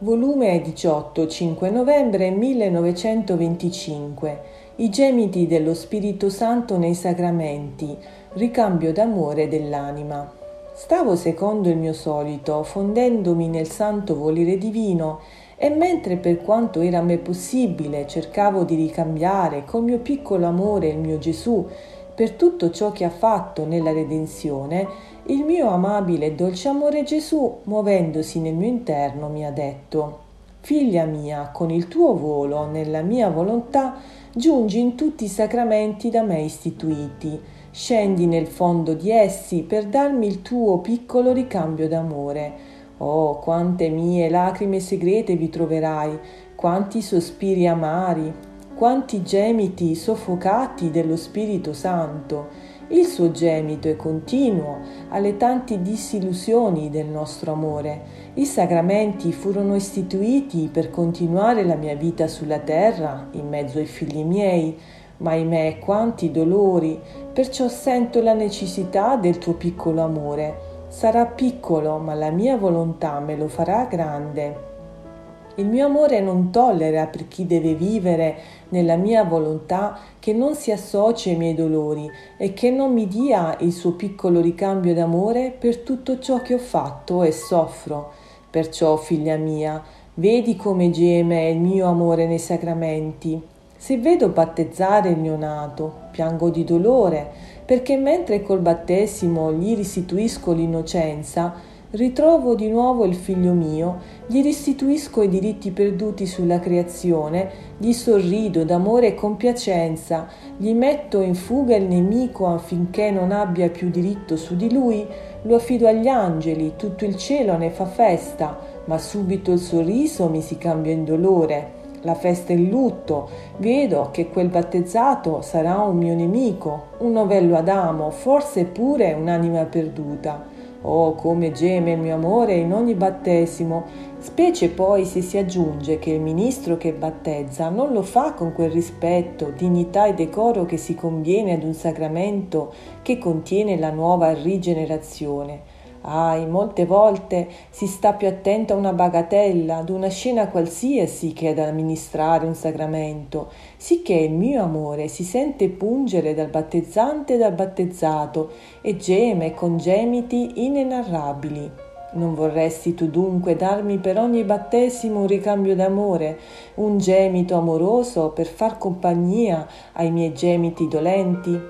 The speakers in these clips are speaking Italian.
Volume 18, 5 novembre 1925. I gemiti dello Spirito Santo nei sacramenti. Ricambio d'amore dell'anima. Stavo secondo il mio solito, fondendomi nel santo volere divino, e mentre per quanto era a me possibile cercavo di ricambiare col mio piccolo amore il mio Gesù per tutto ciò che ha fatto nella redenzione, il mio amabile e dolce amore Gesù, muovendosi nel mio interno, mi ha detto Figlia mia, con il tuo volo nella mia volontà, giungi in tutti i sacramenti da me istituiti Scendi nel fondo di essi per darmi il tuo piccolo ricambio d'amore. Oh, quante mie lacrime segrete vi troverai, quanti sospiri amari, quanti gemiti soffocati dello Spirito Santo. Il suo gemito è continuo alle tante disillusioni del nostro amore. I sacramenti furono istituiti per continuare la mia vita sulla terra in mezzo ai figli miei ma ahimè quanti dolori, perciò sento la necessità del tuo piccolo amore. Sarà piccolo, ma la mia volontà me lo farà grande. Il mio amore non tollera per chi deve vivere nella mia volontà che non si associ ai miei dolori e che non mi dia il suo piccolo ricambio d'amore per tutto ciò che ho fatto e soffro. Perciò, figlia mia, vedi come geme il mio amore nei sacramenti se vedo battezzare il neonato, piango di dolore, perché mentre col battesimo gli restituisco l'innocenza, ritrovo di nuovo il figlio mio, gli restituisco i diritti perduti sulla creazione, gli sorrido d'amore e compiacenza, gli metto in fuga il nemico affinché non abbia più diritto su di lui, lo affido agli angeli, tutto il cielo ne fa festa, ma subito il sorriso mi si cambia in dolore la festa in lutto, vedo che quel battezzato sarà un mio nemico, un novello Adamo, forse pure un'anima perduta. Oh, come geme il mio amore in ogni battesimo, specie poi se si aggiunge che il ministro che battezza non lo fa con quel rispetto, dignità e decoro che si conviene ad un sacramento che contiene la nuova rigenerazione Ahi, molte volte si sta più attento a una bagatella, ad una scena qualsiasi che ad amministrare un sacramento, sicché il mio amore si sente pungere dal battezzante e dal battezzato e geme con gemiti inenarrabili. Non vorresti tu dunque darmi per ogni battesimo un ricambio d'amore, un gemito amoroso per far compagnia ai miei gemiti dolenti?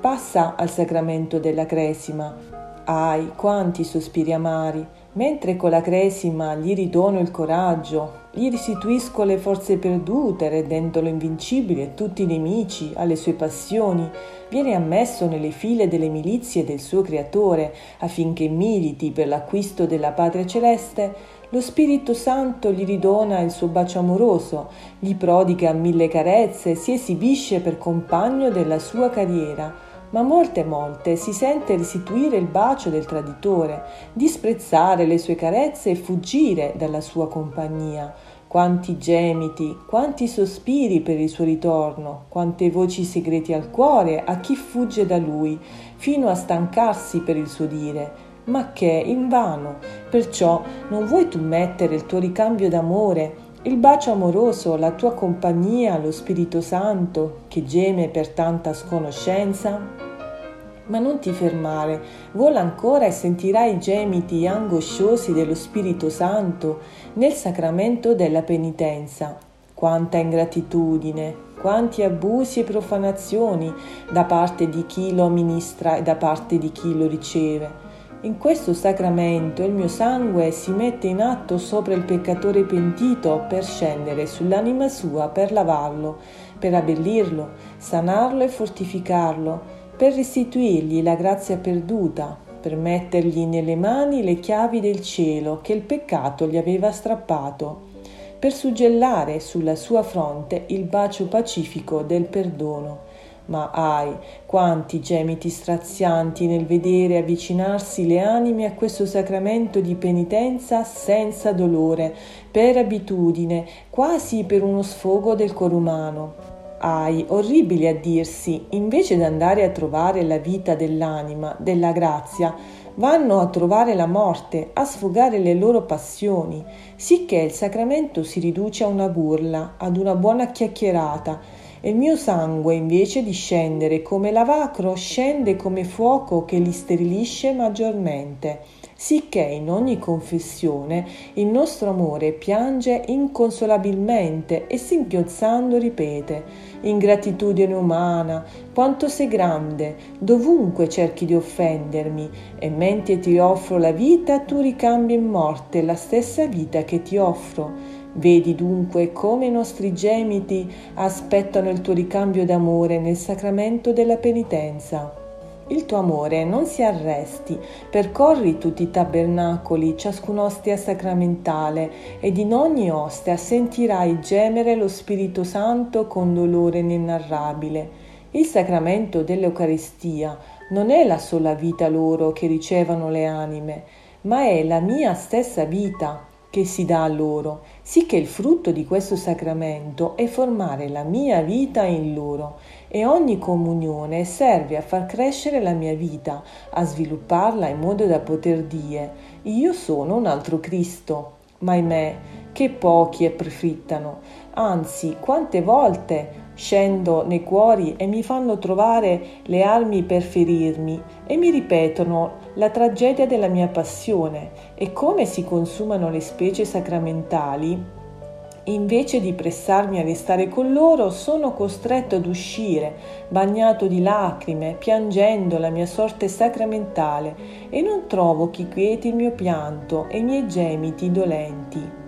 Passa al sacramento della cresima Ahi, quanti sospiri amari, mentre con la cresima gli ridono il coraggio, gli restituisco le forze perdute, rendendolo invincibile a tutti i nemici, alle sue passioni, viene ammesso nelle file delle milizie del suo creatore, affinché militi per l'acquisto della patria celeste, lo Spirito Santo gli ridona il suo bacio amoroso, gli prodiga mille carezze, si esibisce per compagno della sua carriera, ma molte volte si sente restituire il bacio del traditore, disprezzare le sue carezze e fuggire dalla sua compagnia. Quanti gemiti, quanti sospiri per il suo ritorno, quante voci segreti al cuore a chi fugge da lui, fino a stancarsi per il suo dire. Ma che invano, perciò non vuoi tu mettere il tuo ricambio d'amore il bacio amoroso, la tua compagnia, lo Spirito Santo che geme per tanta sconoscenza? Ma non ti fermare, vola ancora e sentirai i gemiti angosciosi dello Spirito Santo nel sacramento della penitenza. Quanta ingratitudine, quanti abusi e profanazioni da parte di chi lo amministra e da parte di chi lo riceve. In questo sacramento il mio sangue si mette in atto sopra il peccatore pentito per scendere sull'anima sua, per lavarlo, per abbellirlo, sanarlo e fortificarlo, per restituirgli la grazia perduta, per mettergli nelle mani le chiavi del cielo che il peccato gli aveva strappato, per suggellare sulla sua fronte il bacio pacifico del perdono ma ahi, quanti gemiti strazianti nel vedere avvicinarsi le anime a questo sacramento di penitenza senza dolore, per abitudine, quasi per uno sfogo del cor umano. Ahi, orribili a dirsi, invece di andare a trovare la vita dell'anima, della grazia, vanno a trovare la morte, a sfogare le loro passioni, sicché il sacramento si riduce a una burla, ad una buona chiacchierata, e il mio sangue invece di scendere come lavacro scende come fuoco che li sterilisce maggiormente sicché in ogni confessione il nostro amore piange inconsolabilmente e singhiozzando ripete ingratitudine umana, quanto sei grande, dovunque cerchi di offendermi, e mentre ti offro la vita, tu ricambi in morte la stessa vita che ti offro. Vedi dunque come i nostri gemiti aspettano il tuo ricambio d'amore nel sacramento della penitenza il tuo amore non si arresti, percorri tutti i tabernacoli, ciascun ostia sacramentale, ed in ogni ostia sentirai gemere lo Spirito Santo con dolore inenarrabile. Il sacramento dell'Eucaristia non è la sola vita loro che ricevono le anime, ma è la mia stessa vita che si dà a loro, sicché il frutto di questo sacramento è formare la mia vita in loro e ogni comunione serve a far crescere la mia vita, a svilupparla in modo da poter dire io sono un altro Cristo. Ma ahimè, che pochi prefittano, anzi, quante volte scendo nei cuori e mi fanno trovare le armi per ferirmi e mi ripetono la tragedia della mia passione e come si consumano le specie sacramentali Invece di pressarmi a restare con loro, sono costretto ad uscire, bagnato di lacrime, piangendo la mia sorte sacramentale, e non trovo chi quieti il mio pianto e i miei gemiti dolenti.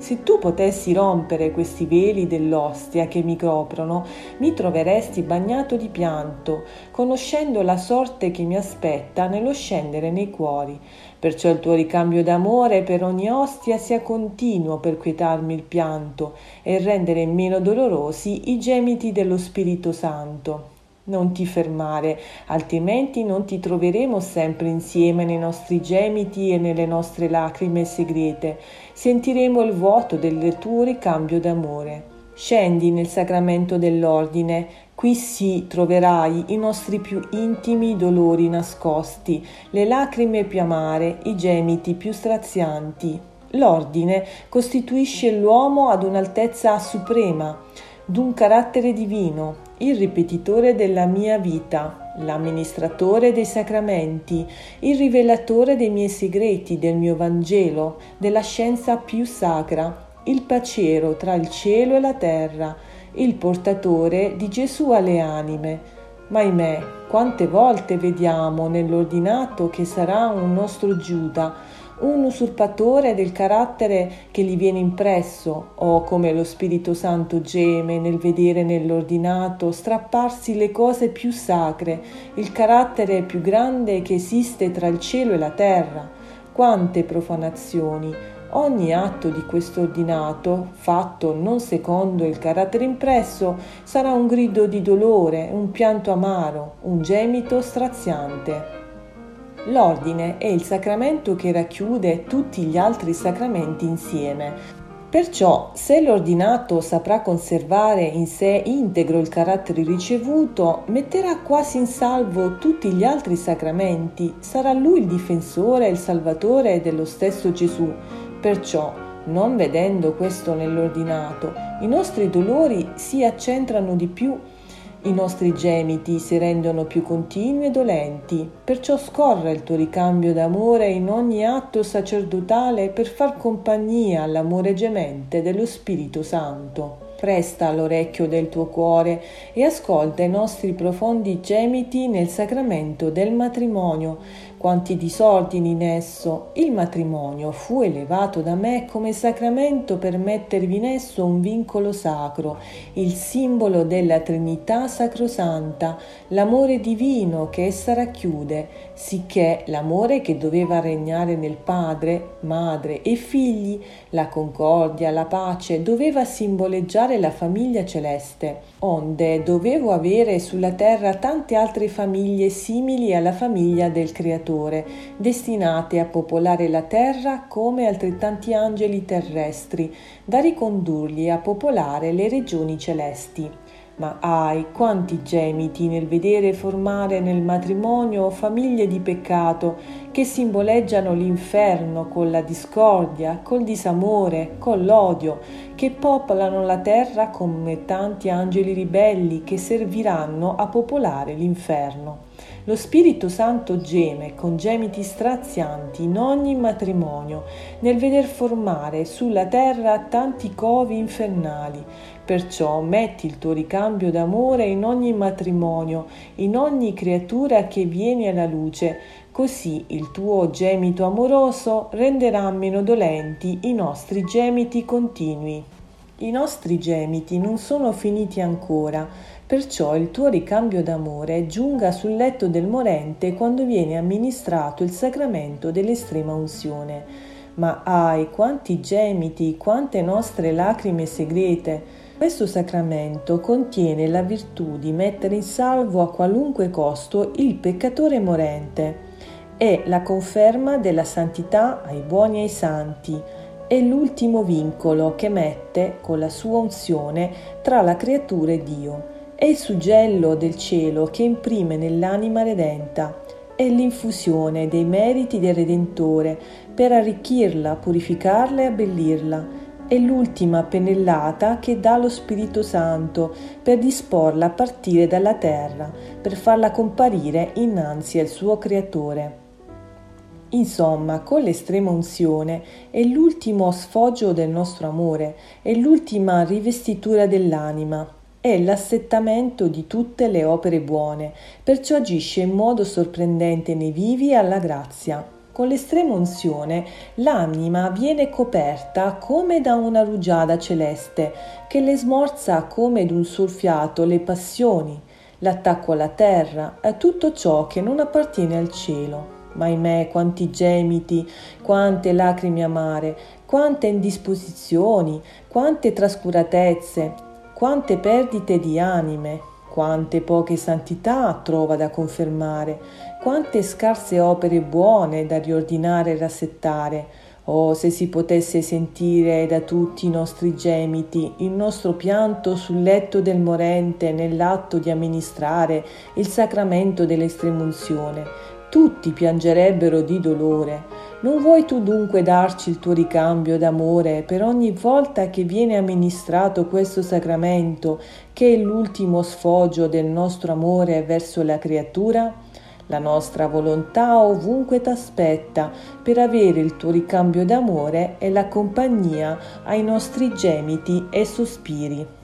Se tu potessi rompere questi veli dell'ostia che mi coprono, mi troveresti bagnato di pianto, conoscendo la sorte che mi aspetta nello scendere nei cuori. Perciò il tuo ricambio d'amore per ogni ostia sia continuo per quietarmi il pianto e rendere meno dolorosi i gemiti dello Spirito Santo. Non ti fermare, altrimenti non ti troveremo sempre insieme nei nostri gemiti e nelle nostre lacrime segrete. Sentiremo il vuoto del tuo ricambio d'amore. Scendi nel sacramento dell'ordine, qui sì troverai i nostri più intimi dolori nascosti, le lacrime più amare, i gemiti più strazianti. L'ordine costituisce l'uomo ad un'altezza suprema, d'un carattere divino, il ripetitore della mia vita, l'amministratore dei sacramenti, il rivelatore dei miei segreti, del mio Vangelo, della scienza più sacra, il paciero tra il cielo e la terra, il portatore di Gesù alle anime. Ma ahimè, quante volte vediamo nell'ordinato che sarà un nostro Giuda, un usurpatore del carattere che gli viene impresso, o come lo Spirito Santo geme nel vedere nell'ordinato strapparsi le cose più sacre, il carattere più grande che esiste tra il cielo e la terra. Quante profanazioni! Ogni atto di questo ordinato, fatto non secondo il carattere impresso, sarà un grido di dolore, un pianto amaro, un gemito straziante. L'ordine è il sacramento che racchiude tutti gli altri sacramenti insieme. Perciò, se l'ordinato saprà conservare in sé integro il carattere ricevuto, metterà quasi in salvo tutti gli altri sacramenti, sarà lui il difensore e il salvatore dello stesso Gesù. Perciò, non vedendo questo nell'ordinato, i nostri dolori si accentrano di più i nostri gemiti si rendono più continui e dolenti, perciò scorra il tuo ricambio d'amore in ogni atto sacerdotale per far compagnia all'amore gemente dello Spirito Santo. Presta l'orecchio del tuo cuore e ascolta i nostri profondi gemiti nel sacramento del matrimonio, quanti disordini in esso. Il matrimonio fu elevato da me come sacramento per mettervi in esso un vincolo sacro, il simbolo della Trinità sacrosanta, l'amore divino che essa racchiude, sicché l'amore che doveva regnare nel padre, madre e figli, la concordia, la pace, doveva simboleggiare la famiglia celeste, onde dovevo avere sulla terra tante altre famiglie simili alla famiglia del Creatore Creatore, destinate a popolare la terra come altrettanti angeli terrestri, da ricondurli a popolare le regioni celesti. Ma ai, quanti gemiti nel vedere formare nel matrimonio famiglie di peccato che simboleggiano l'inferno con la discordia, col disamore, con l'odio, che popolano la terra come tanti angeli ribelli che serviranno a popolare l'inferno. Lo Spirito Santo geme con gemiti strazianti in ogni matrimonio, nel veder formare sulla terra tanti covi infernali. Perciò metti il tuo ricambio d'amore in ogni matrimonio, in ogni creatura che viene alla luce, così il tuo gemito amoroso renderà meno dolenti i nostri gemiti continui. I nostri gemiti non sono finiti ancora, perciò il tuo ricambio d'amore giunga sul letto del morente quando viene amministrato il sacramento dell'estrema unzione. Ma ai quanti gemiti, quante nostre lacrime segrete! Questo sacramento contiene la virtù di mettere in salvo a qualunque costo il peccatore morente. È la conferma della santità ai buoni e ai santi, è l'ultimo vincolo che mette con la sua unzione tra la creatura e Dio. È il suggello del cielo che imprime nell'anima redenta. È l'infusione dei meriti del Redentore per arricchirla, purificarla e abbellirla. È l'ultima pennellata che dà lo Spirito Santo per disporla a partire dalla terra, per farla comparire innanzi al suo Creatore. Insomma, con l'estrema unzione è l'ultimo sfoggio del nostro amore, è l'ultima rivestitura dell'anima, è l'assettamento di tutte le opere buone, perciò agisce in modo sorprendente nei vivi alla grazia. Con l'estrema unzione l'anima viene coperta come da una rugiada celeste che le smorza come d'un surfiato le passioni, l'attacco alla terra, a tutto ciò che non appartiene al cielo. Ma ahimè, quanti gemiti, quante lacrime amare, quante indisposizioni, quante trascuratezze, quante perdite di anime, quante poche santità trova da confermare, quante scarse opere buone da riordinare e rassettare. Oh, se si potesse sentire da tutti i nostri gemiti il nostro pianto sul letto del morente nell'atto di amministrare il sacramento dell'estremunzione, tutti piangerebbero di dolore. Non vuoi tu dunque darci il tuo ricambio d'amore per ogni volta che viene amministrato questo sacramento, che è l'ultimo sfoggio del nostro amore verso la creatura? La nostra volontà ovunque t'aspetta per avere il tuo ricambio d'amore e la compagnia ai nostri gemiti e sospiri.